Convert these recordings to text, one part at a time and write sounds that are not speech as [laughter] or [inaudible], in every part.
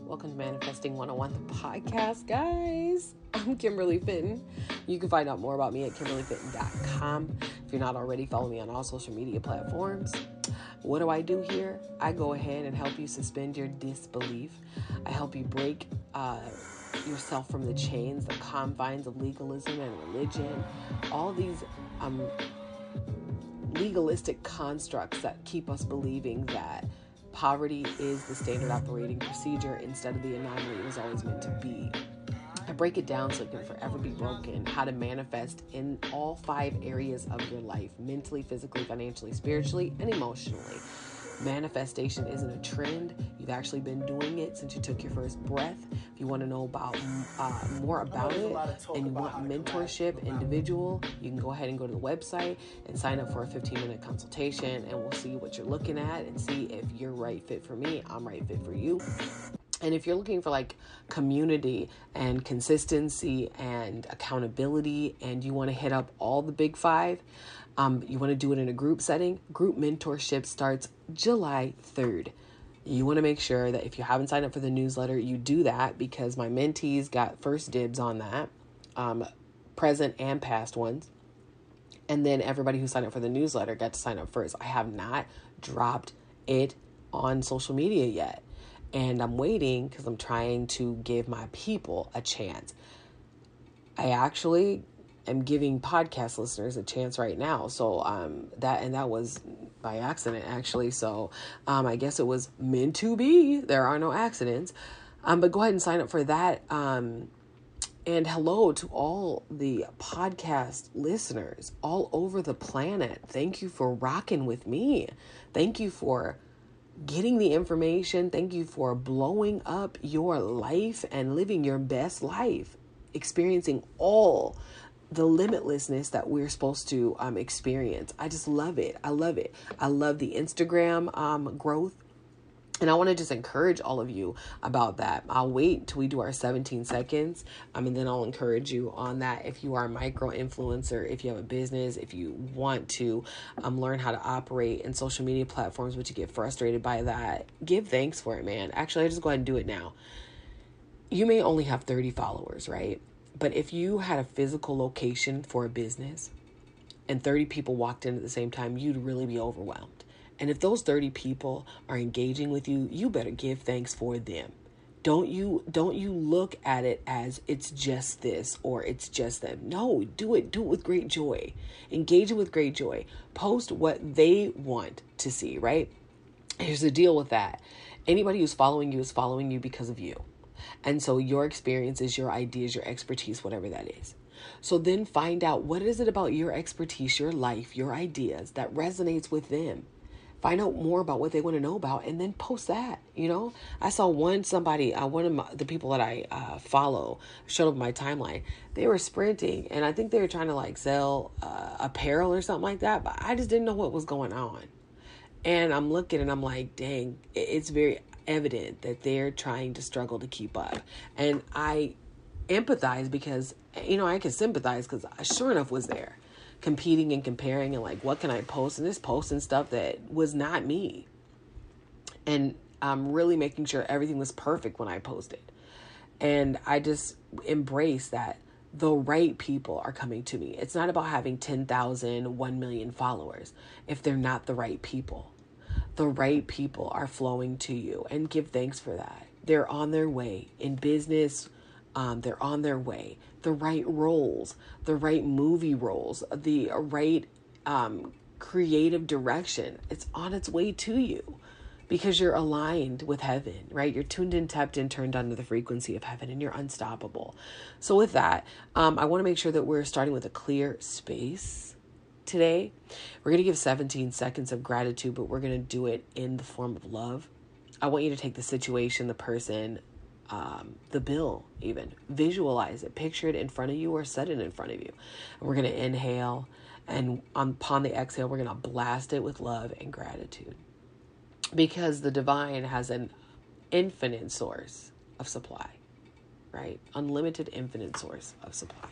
Welcome to Manifesting 101, the podcast, guys. I'm Kimberly Fitton. You can find out more about me at kimberlyfitton.com. If you're not already, follow me on all social media platforms. What do I do here? I go ahead and help you suspend your disbelief. I help you break uh, yourself from the chains, the confines of legalism and religion, all these um, legalistic constructs that keep us believing that poverty is the standard operating procedure instead of the anomaly it was always meant to be. I break it down so it can forever be broken, how to manifest in all five areas of your life mentally, physically, financially, spiritually, and emotionally. Manifestation isn't a trend. You've actually been doing it since you took your first breath. If you want to know about uh, more about it and you want mentorship, individual, you can go ahead and go to the website and sign up for a 15 minute consultation, and we'll see what you're looking at and see if you're right fit for me. I'm right fit for you. And if you're looking for like community and consistency and accountability, and you want to hit up all the big five, um, you want to do it in a group setting, group mentorship starts July 3rd. You want to make sure that if you haven't signed up for the newsletter, you do that because my mentees got first dibs on that, um, present and past ones. And then everybody who signed up for the newsletter got to sign up first. I have not dropped it on social media yet. And I'm waiting because I'm trying to give my people a chance. I actually am giving podcast listeners a chance right now. So um that and that was by accident actually. So um I guess it was meant to be. There are no accidents. Um but go ahead and sign up for that. Um and hello to all the podcast listeners all over the planet. Thank you for rocking with me. Thank you for getting the information. Thank you for blowing up your life and living your best life, experiencing all the limitlessness that we're supposed to um, experience. I just love it. I love it. I love the Instagram um, growth. And I want to just encourage all of you about that. I'll wait till we do our 17 seconds. Um, and then I'll encourage you on that. If you are a micro influencer, if you have a business, if you want to um, learn how to operate in social media platforms, but you get frustrated by that, give thanks for it, man. Actually, I just go ahead and do it now. You may only have 30 followers, right? But if you had a physical location for a business and 30 people walked in at the same time, you'd really be overwhelmed. And if those 30 people are engaging with you, you better give thanks for them. Don't you don't you look at it as it's just this or it's just them. No, do it do it with great joy. Engage it with great joy. Post what they want to see, right? Here's the deal with that. Anybody who's following you is following you because of you. And so your experiences, your ideas, your expertise, whatever that is. So then find out what is it about your expertise, your life, your ideas that resonates with them. Find out more about what they want to know about and then post that. You know, I saw one somebody, uh, one of my, the people that I uh, follow showed up my timeline. They were sprinting and I think they were trying to like sell uh, apparel or something like that, but I just didn't know what was going on. And I'm looking and I'm like, dang, it's very evident that they're trying to struggle to keep up. And I empathize because, you know, I can sympathize because I sure enough was there competing and comparing and like, what can I post? And this posting stuff that was not me. And I'm really making sure everything was perfect when I posted. And I just embrace that the right people are coming to me. It's not about having 10,000, 1 million followers if they're not the right people the right people are flowing to you and give thanks for that. They're on their way in business. Um, they're on their way. The right roles, the right movie roles, the right um, creative direction. It's on its way to you because you're aligned with heaven, right? You're tuned in, tapped in, turned on to the frequency of heaven, and you're unstoppable. So, with that, um, I want to make sure that we're starting with a clear space today. We're going to give 17 seconds of gratitude, but we're going to do it in the form of love. I want you to take the situation, the person, um, the bill, even visualize it, picture it in front of you, or set it in front of you. And we're going to inhale, and upon the exhale, we're going to blast it with love and gratitude because the divine has an infinite source of supply, right? Unlimited, infinite source of supply.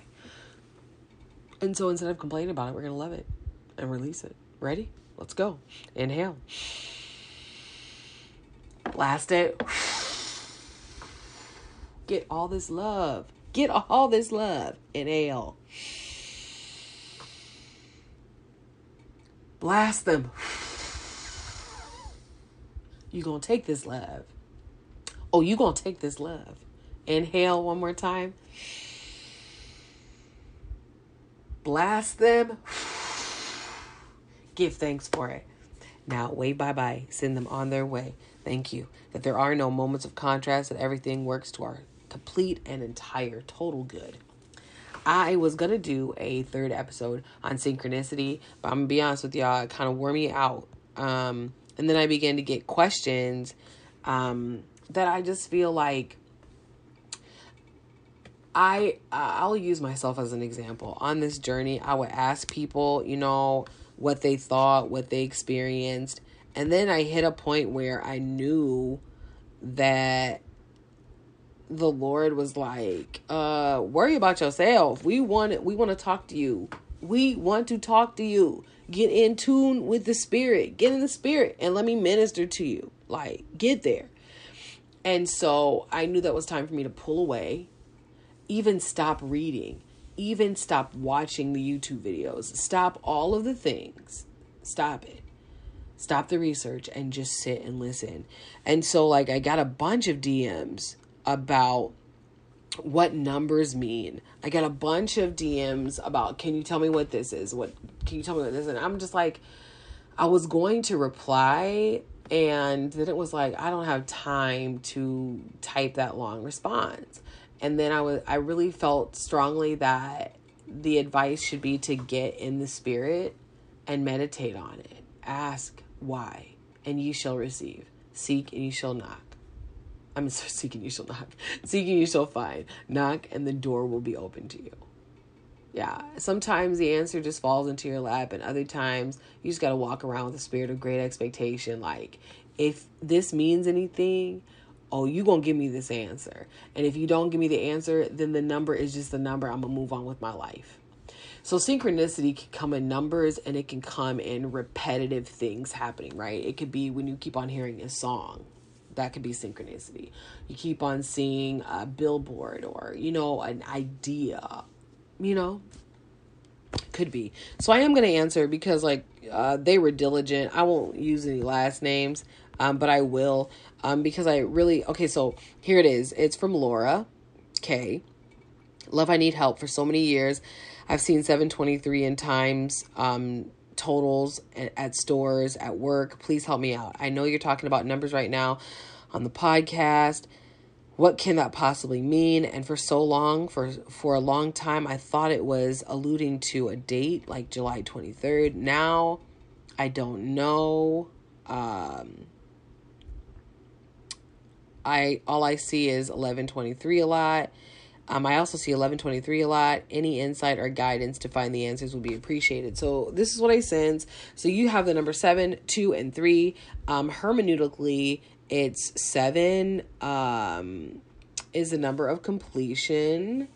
And so instead of complaining about it, we're going to love it and release it. Ready? Let's go. Inhale. Blast it. Get all this love. Get all this love. Inhale. Blast them. You gonna take this love. Oh, you gonna take this love. Inhale one more time. Blast them. [sighs] Give thanks for it. Now, wave bye bye. Send them on their way. Thank you. That there are no moments of contrast, that everything works to our complete and entire total good. I was gonna do a third episode on synchronicity, but I'm gonna be honest with y'all, it kind of wore me out. Um, and then I began to get questions um, that I just feel like I I'll use myself as an example. On this journey, I would ask people, you know, what they thought, what they experienced, and then I hit a point where I knew that the Lord was like, uh, worry about yourself. We want we want to talk to you. We want to talk to you. Get in tune with the spirit. Get in the spirit and let me minister to you. Like, get there. And so I knew that was time for me to pull away, even stop reading, even stop watching the YouTube videos, stop all of the things. Stop it. Stop the research and just sit and listen. And so, like, I got a bunch of DMs about what numbers mean. I got a bunch of DMs about, can you tell me what this is? What can you tell me what this is? And I'm just like, I was going to reply, and then it was like, I don't have time to type that long response. And then I was, I really felt strongly that the advice should be to get in the spirit and meditate on it. Ask why, and you shall receive. Seek and you shall knock. I'm [laughs] sorry, seeking you shall knock. Seeking you shall find. Knock and the door will be open to you. Yeah. Sometimes the answer just falls into your lap, and other times you just got to walk around with a spirit of great expectation. Like, if this means anything, oh, you going to give me this answer. And if you don't give me the answer, then the number is just the number. I'm going to move on with my life. So synchronicity can come in numbers and it can come in repetitive things happening, right? It could be when you keep on hearing a song that could be synchronicity. You keep on seeing a billboard or, you know, an idea, you know, could be. So I am going to answer because, like, uh, they were diligent. I won't use any last names, um, but I will um, because I really. Okay, so here it is. It's from Laura K. Love, I need help for so many years. I've seen 723 in times. Um, totals at stores, at work. Please help me out. I know you're talking about numbers right now on the podcast. What can that possibly mean? And for so long, for for a long time, I thought it was alluding to a date like July 23rd. Now, I don't know. Um, I all I see is 1123 a lot. Um, I also see 1123 a lot. Any insight or guidance to find the answers would be appreciated. So this is what I sense. So you have the number seven, two, and three. Um, hermeneutically, it's seven um, is the number of completion,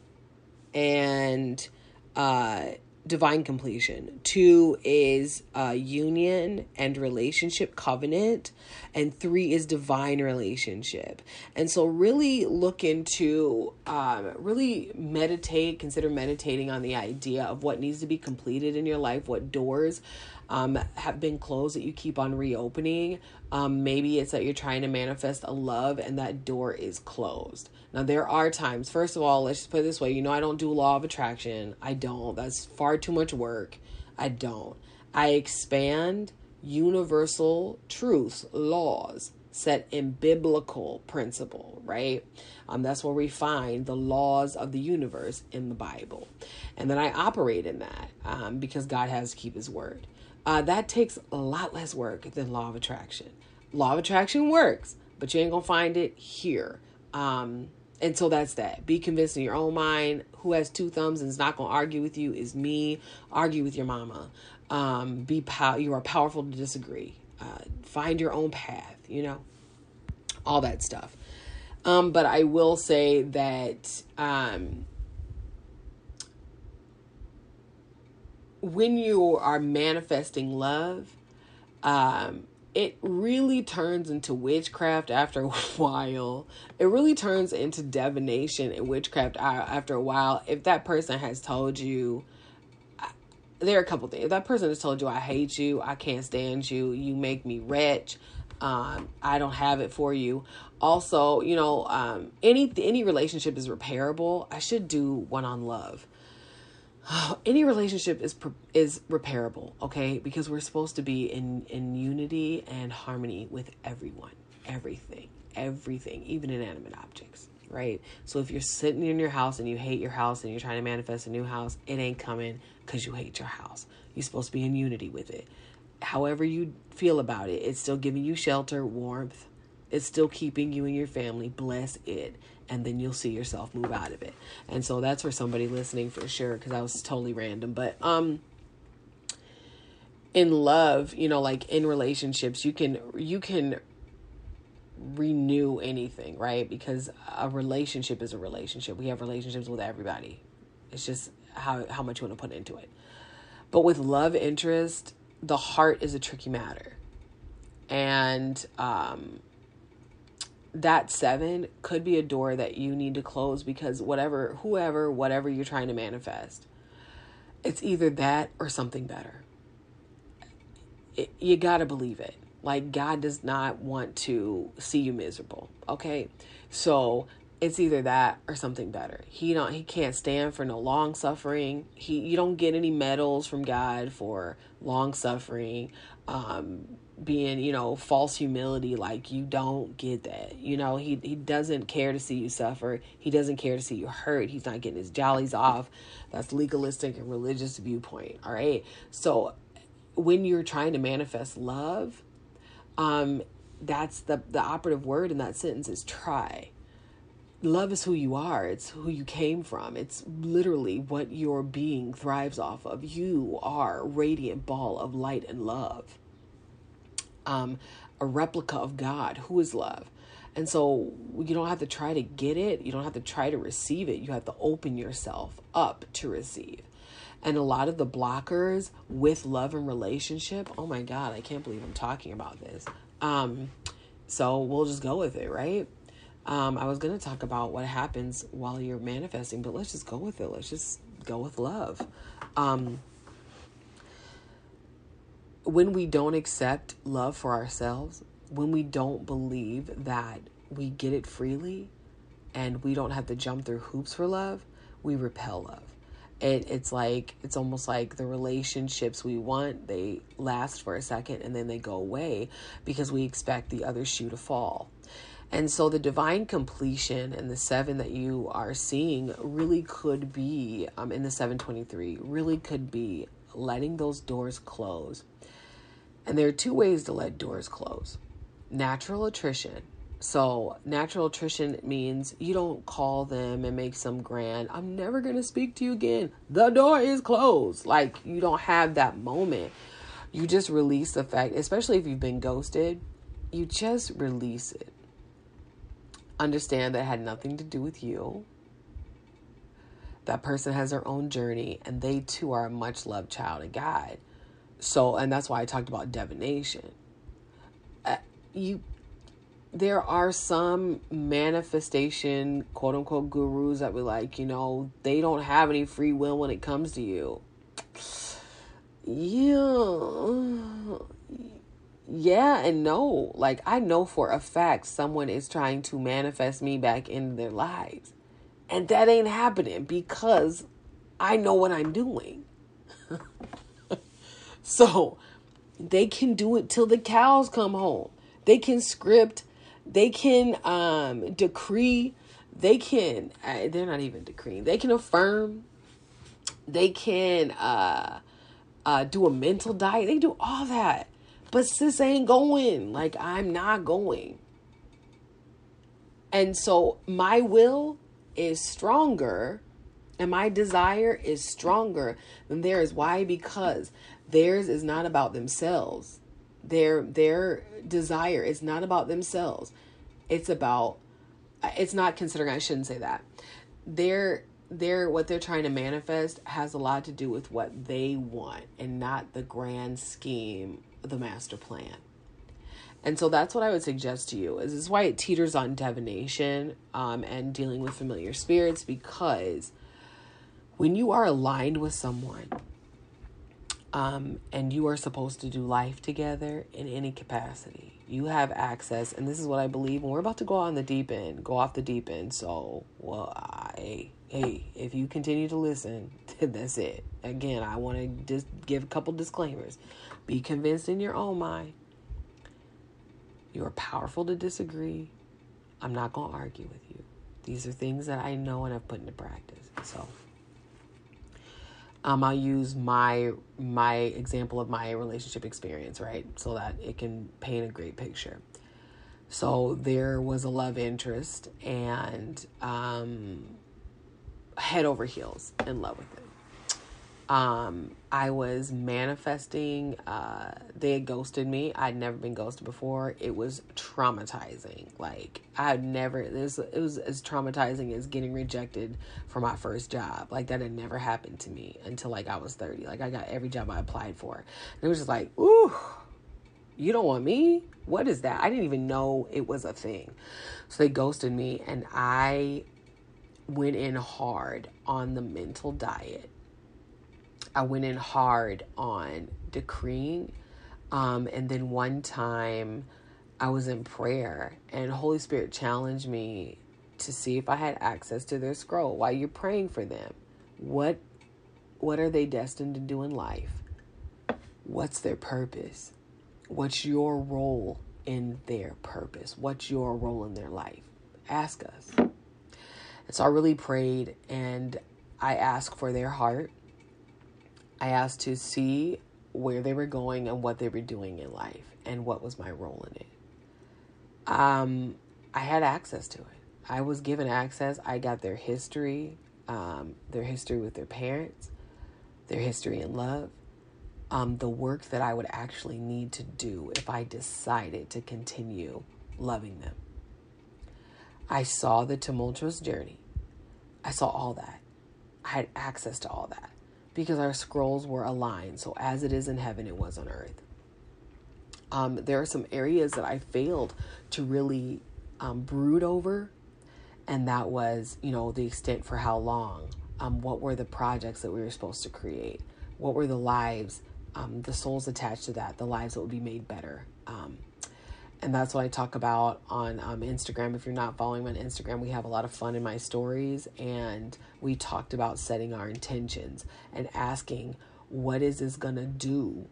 and uh, divine completion. Two is uh, union and relationship covenant. And three is divine relationship. And so, really look into, um, really meditate, consider meditating on the idea of what needs to be completed in your life, what doors um, have been closed that you keep on reopening. Um, maybe it's that you're trying to manifest a love and that door is closed. Now, there are times, first of all, let's just put it this way you know, I don't do law of attraction. I don't. That's far too much work. I don't. I expand universal truths, laws set in biblical principle, right? Um, that's where we find the laws of the universe in the Bible. And then I operate in that um, because God has to keep his word. Uh, that takes a lot less work than law of attraction. Law of attraction works, but you ain't gonna find it here. Um, and so that's that. Be convinced in your own mind. Who has two thumbs and is not to argue with you is me. Argue with your mama. Um, be pow- You are powerful to disagree. Uh, find your own path. You know, all that stuff. Um, but I will say that um, when you are manifesting love, um, it really turns into witchcraft after a [laughs] while. It really turns into divination and witchcraft after a while. If that person has told you, there are a couple things. If that person has told you, I hate you, I can't stand you, you make me wretch, um, I don't have it for you. Also, you know, um, any any relationship is repairable. I should do one on love. [sighs] any relationship is is repairable, okay? Because we're supposed to be in in unity and harmony with everyone, everything, everything, even inanimate objects, right? So if you're sitting in your house and you hate your house and you're trying to manifest a new house, it ain't coming because you hate your house. You're supposed to be in unity with it. However you feel about it, it's still giving you shelter, warmth. It's still keeping you and your family. Bless it and then you'll see yourself move out of it. And so that's for somebody listening for sure because I was totally random. But um in love, you know, like in relationships, you can you can renew anything, right? Because a relationship is a relationship. We have relationships with everybody. It's just how how much you want to put into it. But with love interest, the heart is a tricky matter. And um that seven could be a door that you need to close because whatever, whoever, whatever you're trying to manifest, it's either that or something better. It, you got to believe it. Like, God does not want to see you miserable. Okay. So it's either that or something better. He don't he can't stand for no long suffering. He you don't get any medals from God for long suffering. Um being, you know, false humility like you don't get that. You know, he he doesn't care to see you suffer. He doesn't care to see you hurt. He's not getting his jollies off. That's legalistic and religious viewpoint, all right? So when you're trying to manifest love, um that's the the operative word in that sentence is try. Love is who you are. It's who you came from. It's literally what your being thrives off of. You are a radiant ball of light and love um, a replica of God, who is love. And so you don't have to try to get it. You don't have to try to receive it. You have to open yourself up to receive. And a lot of the blockers with love and relationship, oh my God, I can't believe I'm talking about this. Um, so we'll just go with it, right? Um, I was going to talk about what happens while you're manifesting, but let's just go with it. Let's just go with love. Um, when we don't accept love for ourselves, when we don't believe that we get it freely and we don't have to jump through hoops for love, we repel love. It, it's like it's almost like the relationships we want they last for a second and then they go away because we expect the other shoe to fall and so the divine completion and the seven that you are seeing really could be um, in the 723 really could be letting those doors close and there are two ways to let doors close natural attrition. So, natural attrition means you don't call them and make some grand, I'm never going to speak to you again. The door is closed. Like, you don't have that moment. You just release the fact, especially if you've been ghosted, you just release it. Understand that had nothing to do with you. That person has their own journey, and they too are a much loved child of God. So, and that's why I talked about divination. Uh, you, there are some manifestation, quote unquote, gurus that were like, you know, they don't have any free will when it comes to you. Yeah. Yeah and no. Like, I know for a fact someone is trying to manifest me back into their lives. And that ain't happening because I know what I'm doing. [laughs] So they can do it till the cows come home. They can script, they can um, decree, they can, uh, they're not even decreeing, they can affirm, they can uh, uh, do a mental diet, they do all that. But sis ain't going. Like, I'm not going. And so my will is stronger and my desire is stronger than theirs. Why? Because Theirs is not about themselves. Their their desire is not about themselves. It's about it's not considering I shouldn't say that. Their their what they're trying to manifest has a lot to do with what they want and not the grand scheme, the master plan. And so that's what I would suggest to you. Is this is why it teeters on divination um, and dealing with familiar spirits because when you are aligned with someone um, and you are supposed to do life together in any capacity, you have access. And this is what I believe. And we're about to go on the deep end, go off the deep end. So, well, I, hey, if you continue to listen, [laughs] that's it. Again, I want to just give a couple disclaimers. Be convinced in your own mind. You are powerful to disagree. I'm not going to argue with you. These are things that I know and I've put into practice. So, um, I'll use my my example of my relationship experience, right, so that it can paint a great picture. So there was a love interest, and um, head over heels in love with it. Um, I was manifesting. Uh, they had ghosted me. I'd never been ghosted before. It was traumatizing. Like I'd never. This it was as traumatizing as getting rejected for my first job. Like that had never happened to me until like I was thirty. Like I got every job I applied for. And it was just like, ooh, you don't want me. What is that? I didn't even know it was a thing. So they ghosted me, and I went in hard on the mental diet I went in hard on decreeing. Um, and then one time I was in prayer and Holy Spirit challenged me to see if I had access to their scroll while you're praying for them. What what are they destined to do in life? What's their purpose? What's your role in their purpose? What's your role in their life? Ask us. And so I really prayed and I asked for their heart. I asked to see where they were going and what they were doing in life and what was my role in it. Um, I had access to it. I was given access. I got their history, um, their history with their parents, their history in love, um, the work that I would actually need to do if I decided to continue loving them. I saw the tumultuous journey. I saw all that. I had access to all that because our scrolls were aligned. So, as it is in heaven, it was on earth. Um, there are some areas that I failed to really um, brood over, and that was, you know, the extent for how long. Um, what were the projects that we were supposed to create? What were the lives, um, the souls attached to that, the lives that would be made better? And that's what I talk about on um, Instagram. If you're not following me on Instagram, we have a lot of fun in my stories, and we talked about setting our intentions and asking, what is this gonna do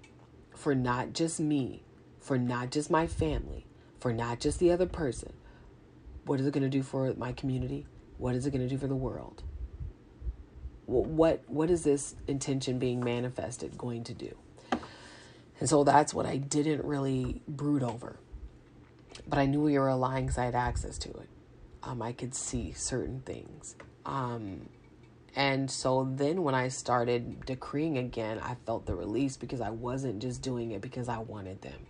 for not just me, for not just my family, for not just the other person? What is it gonna do for my community? What is it gonna do for the world? What what is this intention being manifested going to do? And so that's what I didn't really brood over but I knew we were aligned because I had access to it. Um, I could see certain things. Um, and so then when I started decreeing again, I felt the release because I wasn't just doing it because I wanted them.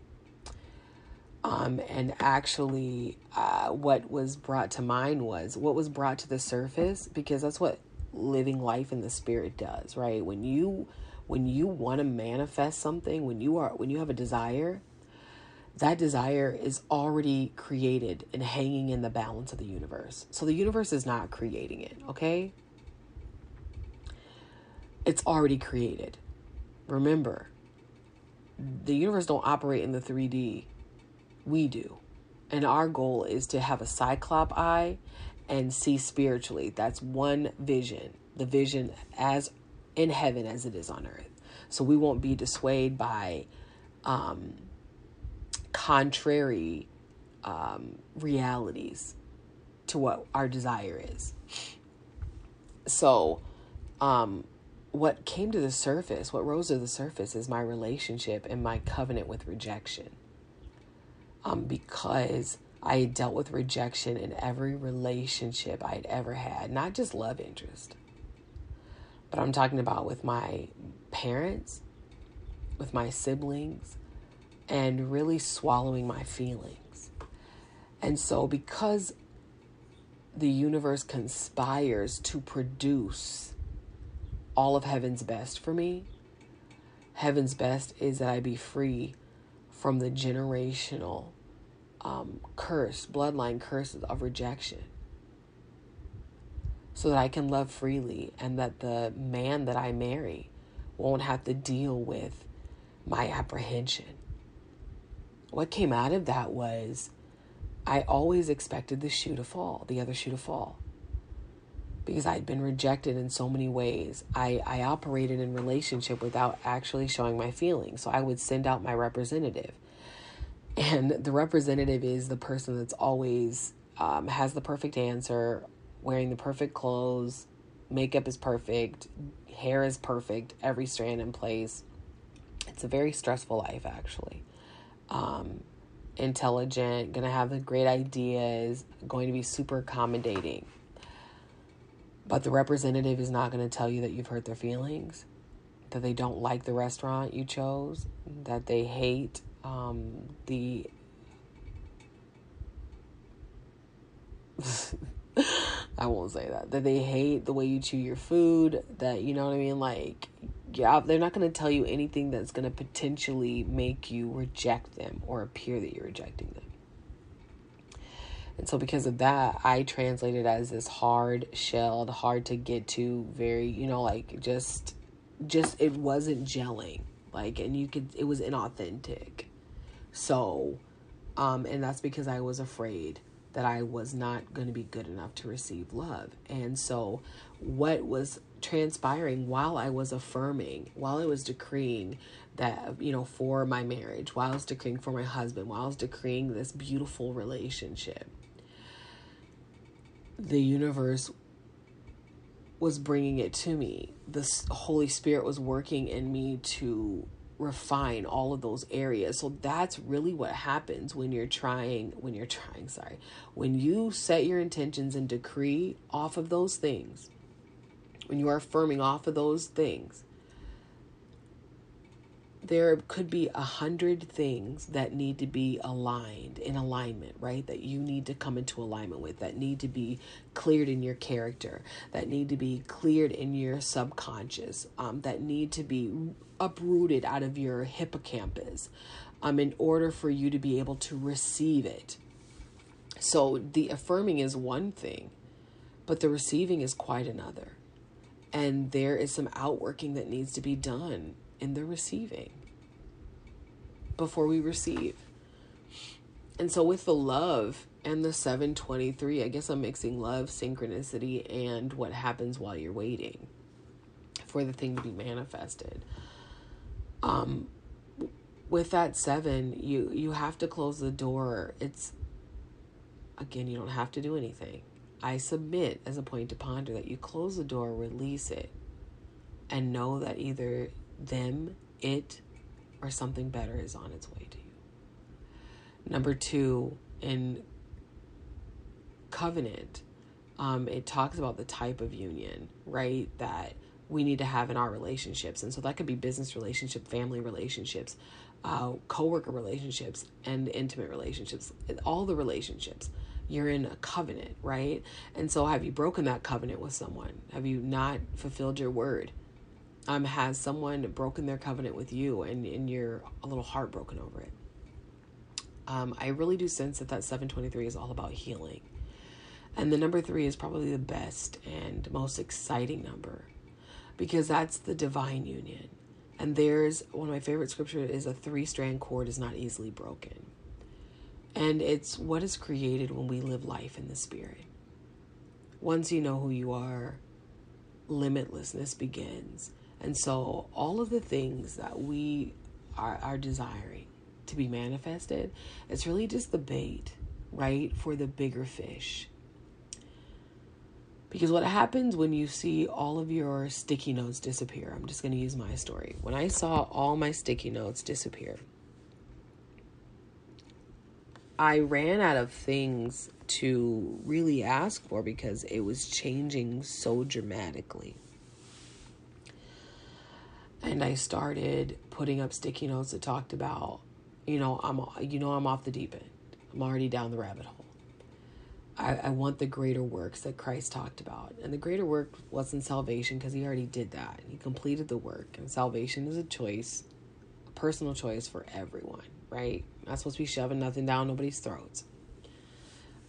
Um, and actually, uh, what was brought to mind was what was brought to the surface because that's what living life in the spirit does, right? When you when you want to manifest something, when you are when you have a desire, that desire is already created and hanging in the balance of the universe. So the universe is not creating it, okay? It's already created. Remember, the universe don't operate in the 3D. We do. And our goal is to have a cyclop eye and see spiritually. That's one vision. The vision as in heaven as it is on earth. So we won't be dissuaded by um contrary um, realities to what our desire is. So, um, what came to the surface, what rose to the surface, is my relationship and my covenant with rejection. Um, because I dealt with rejection in every relationship I had ever had, not just love interest, but I'm talking about with my parents, with my siblings, and really swallowing my feelings. And so, because the universe conspires to produce all of heaven's best for me, heaven's best is that I be free from the generational um, curse, bloodline curses of rejection. So that I can love freely and that the man that I marry won't have to deal with my apprehension. What came out of that was I always expected the shoe to fall, the other shoe to fall. Because I'd been rejected in so many ways. I, I operated in relationship without actually showing my feelings. So I would send out my representative. And the representative is the person that's always um, has the perfect answer, wearing the perfect clothes, makeup is perfect, hair is perfect, every strand in place. It's a very stressful life, actually. Um, intelligent, going to have the great ideas, going to be super accommodating. But the representative is not going to tell you that you've hurt their feelings, that they don't like the restaurant you chose, that they hate um, the. [laughs] I won't say that. That they hate the way you chew your food, that, you know what I mean? Like, yeah, they're not going to tell you anything that's going to potentially make you reject them or appear that you're rejecting them. And so, because of that, I translated as this hard shelled, hard to get to, very, you know, like just, just, it wasn't gelling. Like, and you could, it was inauthentic. So, um, and that's because I was afraid that I was not going to be good enough to receive love. And so, what was transpiring while I was affirming, while I was decreeing that, you know, for my marriage, while I was decreeing for my husband, while I was decreeing this beautiful relationship, the universe was bringing it to me. The Holy Spirit was working in me to refine all of those areas. So that's really what happens when you're trying, when you're trying, sorry, when you set your intentions and decree off of those things when you are affirming off of those things, there could be a hundred things that need to be aligned in alignment, right? That you need to come into alignment with, that need to be cleared in your character, that need to be cleared in your subconscious, um, that need to be uprooted out of your hippocampus um, in order for you to be able to receive it. So the affirming is one thing, but the receiving is quite another. And there is some outworking that needs to be done in the receiving before we receive. And so, with the love and the 723, I guess I'm mixing love, synchronicity, and what happens while you're waiting for the thing to be manifested. Um, with that seven, you you have to close the door. It's again, you don't have to do anything. I submit as a point to ponder that you close the door, release it, and know that either them, it, or something better is on its way to you. Number two, in covenant, um, it talks about the type of union, right? That we need to have in our relationships. And so that could be business relationship, family relationships, uh, coworker relationships, and intimate relationships, all the relationships you're in a covenant, right? And so have you broken that covenant with someone? Have you not fulfilled your word? Um, has someone broken their covenant with you and, and you're a little heartbroken over it? Um, I really do sense that that 723 is all about healing. And the number three is probably the best and most exciting number because that's the divine union. And there's one of my favorite scriptures is a three strand cord is not easily broken. And it's what is created when we live life in the Spirit. Once you know who you are, limitlessness begins. And so, all of the things that we are, are desiring to be manifested, it's really just the bait, right, for the bigger fish. Because what happens when you see all of your sticky notes disappear? I'm just going to use my story. When I saw all my sticky notes disappear, I ran out of things to really ask for because it was changing so dramatically. And I started putting up sticky notes that talked about, you know, I'm you know I'm off the deep end. I'm already down the rabbit hole. I, I want the greater works that Christ talked about. And the greater work wasn't salvation because he already did that. He completed the work. And salvation is a choice, a personal choice for everyone right? Not supposed to be shoving nothing down nobody's throats.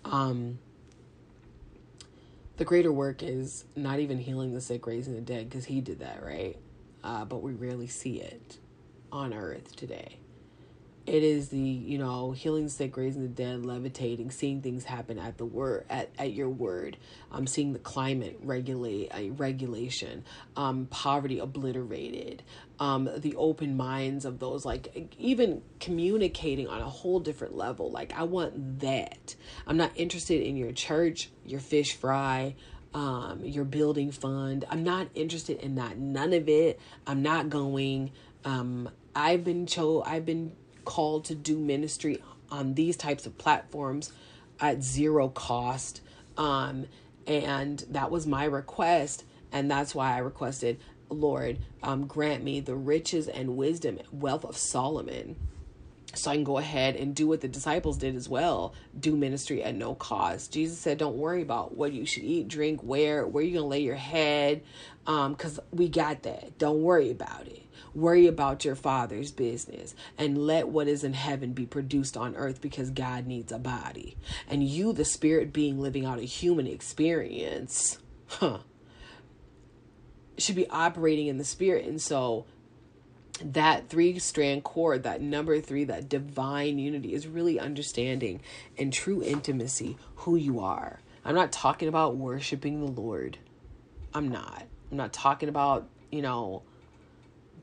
Um, the greater work is not even healing the sick, raising the dead, because he did that, right? Uh, but we rarely see it on earth today. It is the, you know, healing the sick, raising the dead, levitating, seeing things happen at the word at, at your word. Um, seeing the climate regulate uh, regulation, um, poverty obliterated, um, the open minds of those, like even communicating on a whole different level. Like I want that. I'm not interested in your church, your fish fry, um, your building fund. I'm not interested in that. None of it. I'm not going. Um, I've been cho I've been called to do ministry on these types of platforms at zero cost. Um, and that was my request. And that's why I requested, Lord, um, grant me the riches and wisdom, wealth of Solomon so I can go ahead and do what the disciples did as well do ministry at no cost. Jesus said, Don't worry about what you should eat, drink, where, where you're going to lay your head, because um, we got that. Don't worry about it. Worry about your Father's business and let what is in heaven be produced on earth because God needs a body. And you, the spirit being living out a human experience, huh, should be operating in the spirit. And so that three strand cord, that number three, that divine unity is really understanding and true intimacy who you are. I'm not talking about worshiping the Lord. I'm not. I'm not talking about, you know,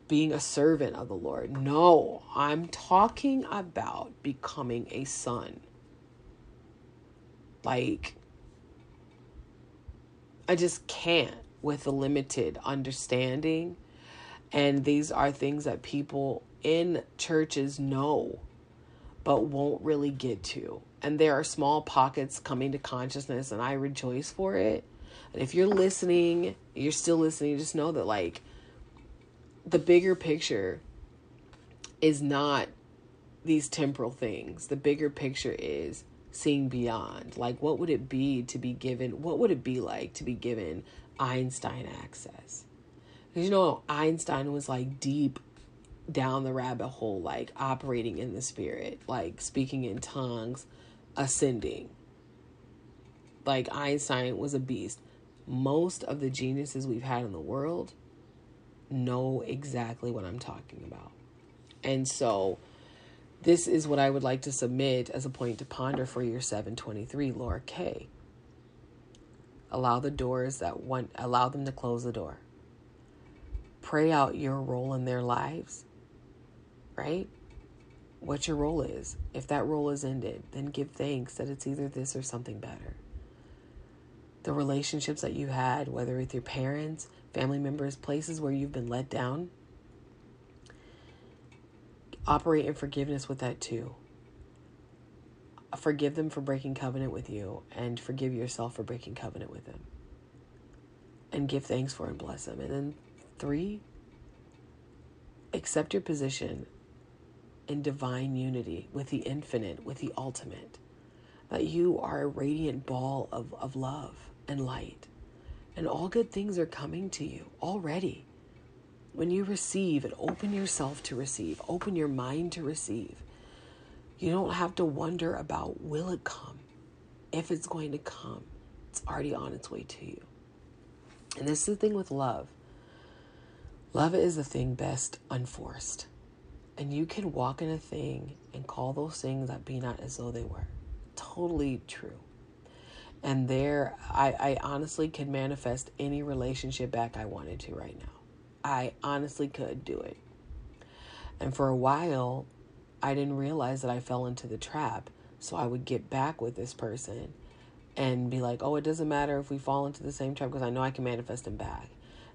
being a servant of the Lord. No, I'm talking about becoming a son. Like, I just can't with a limited understanding. And these are things that people in churches know, but won't really get to. And there are small pockets coming to consciousness, and I rejoice for it. And if you're listening, you're still listening, just know that, like, the bigger picture is not these temporal things. The bigger picture is seeing beyond. Like, what would it be to be given? What would it be like to be given Einstein access? Because you know, Einstein was like deep down the rabbit hole, like operating in the spirit, like speaking in tongues, ascending. Like, Einstein was a beast. Most of the geniuses we've had in the world know exactly what I'm talking about. And so this is what I would like to submit as a point to ponder for your 723 Laura K. Allow the doors that want allow them to close the door. Pray out your role in their lives. Right? What your role is. If that role is ended, then give thanks that it's either this or something better. The relationships that you had, whether with your parents, family members, places where you've been let down. Operate in forgiveness with that too. Forgive them for breaking covenant with you and forgive yourself for breaking covenant with them. And give thanks for and bless them. And then three, accept your position in divine unity with the infinite, with the ultimate. That you are a radiant ball of, of love and light and all good things are coming to you already. When you receive and open yourself to receive, open your mind to receive, you don't have to wonder about will it come? If it's going to come, it's already on its way to you. And this is the thing with love love is the thing best unforced. And you can walk in a thing and call those things that be not as though they were. Totally true. And there, I, I honestly could manifest any relationship back I wanted to right now. I honestly could do it. And for a while, I didn't realize that I fell into the trap. So I would get back with this person and be like, oh, it doesn't matter if we fall into the same trap because I know I can manifest him back.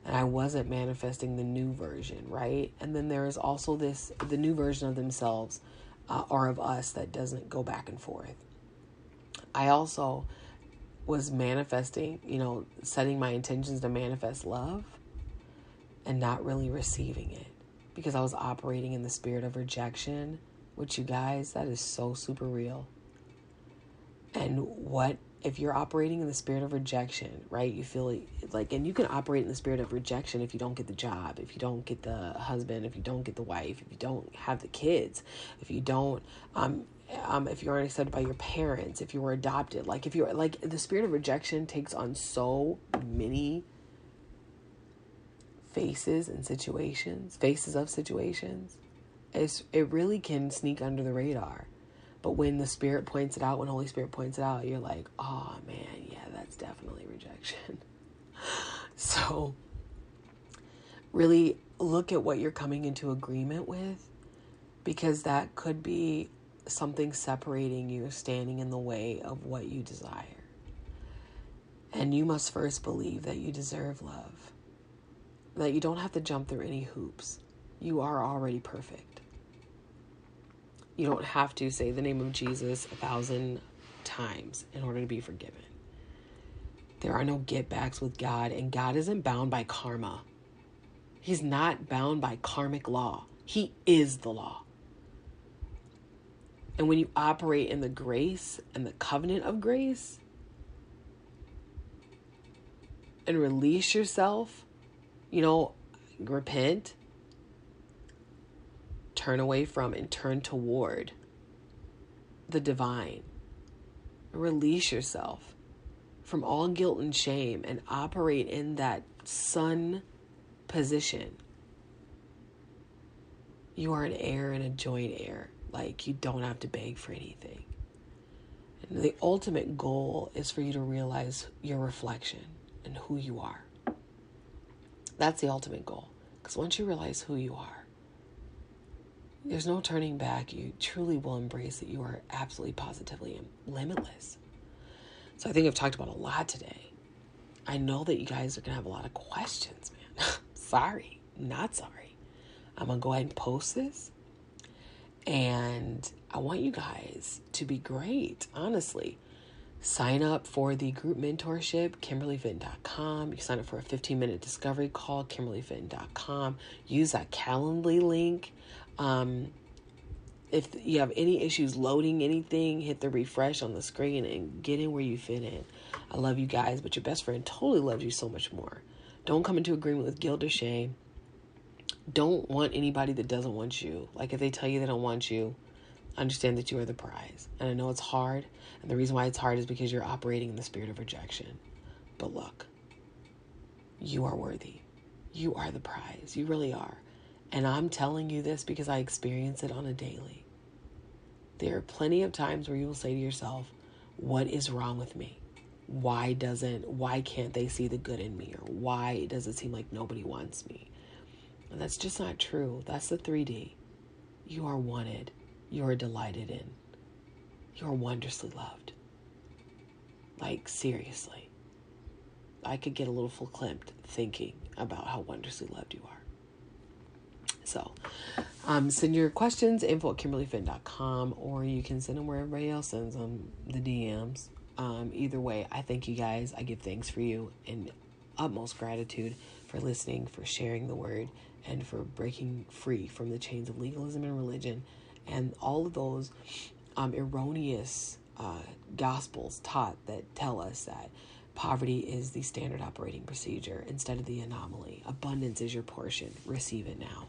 And I wasn't manifesting the new version, right? And then there is also this the new version of themselves uh, or of us that doesn't go back and forth. I also was manifesting, you know, setting my intentions to manifest love and not really receiving it because I was operating in the spirit of rejection, which you guys, that is so super real. And what if you're operating in the spirit of rejection, right? You feel like, like, and you can operate in the spirit of rejection if you don't get the job, if you don't get the husband, if you don't get the wife, if you don't have the kids, if you don't, um, um, if you aren't accepted by your parents, if you were adopted, like if you're like the spirit of rejection takes on so many faces and situations, faces of situations. It's it really can sneak under the radar. But when the Spirit points it out, when Holy Spirit points it out, you're like, oh man, yeah, that's definitely rejection. [laughs] so, really look at what you're coming into agreement with because that could be something separating you, standing in the way of what you desire. And you must first believe that you deserve love, that you don't have to jump through any hoops. You are already perfect. You don't have to say the name of Jesus a thousand times in order to be forgiven. There are no get backs with God, and God isn't bound by karma. He's not bound by karmic law. He is the law. And when you operate in the grace and the covenant of grace and release yourself, you know, repent, turn away from and turn toward the divine. Release yourself from all guilt and shame and operate in that son position. You are an heir and a joint heir. Like, you don't have to beg for anything. And the ultimate goal is for you to realize your reflection and who you are. That's the ultimate goal. Because once you realize who you are, there's no turning back. You truly will embrace that you are absolutely positively limitless. So I think I've talked about a lot today. I know that you guys are going to have a lot of questions, man. [laughs] sorry, not sorry. I'm going to go ahead and post this. And I want you guys to be great, honestly. Sign up for the group mentorship, KimberlyFinton.com. You sign up for a 15 minute discovery call, KimberlyFinton.com. Use that Calendly link um, if you have any issues loading anything, hit the refresh on the screen and get in where you fit in. I love you guys, but your best friend totally loves you so much more. Don't come into agreement with guilt or shame. Don't want anybody that doesn't want you. Like if they tell you they don't want you, understand that you are the prize. And I know it's hard. And the reason why it's hard is because you're operating in the spirit of rejection. But look, you are worthy. You are the prize. You really are. And I'm telling you this because I experience it on a daily. There are plenty of times where you will say to yourself, What is wrong with me? Why doesn't, why can't they see the good in me? Or why does it seem like nobody wants me? And that's just not true. That's the 3D. You are wanted, you are delighted in, you are wondrously loved. Like, seriously. I could get a little full clamped thinking about how wondrously loved you are. So um, send your questions, info at KimberlyFinton.com, or you can send them where everybody else sends them, the DMs. Um, either way, I thank you guys. I give thanks for you and utmost gratitude for listening, for sharing the word, and for breaking free from the chains of legalism and religion and all of those um, erroneous uh, gospels taught that tell us that poverty is the standard operating procedure instead of the anomaly. Abundance is your portion. Receive it now.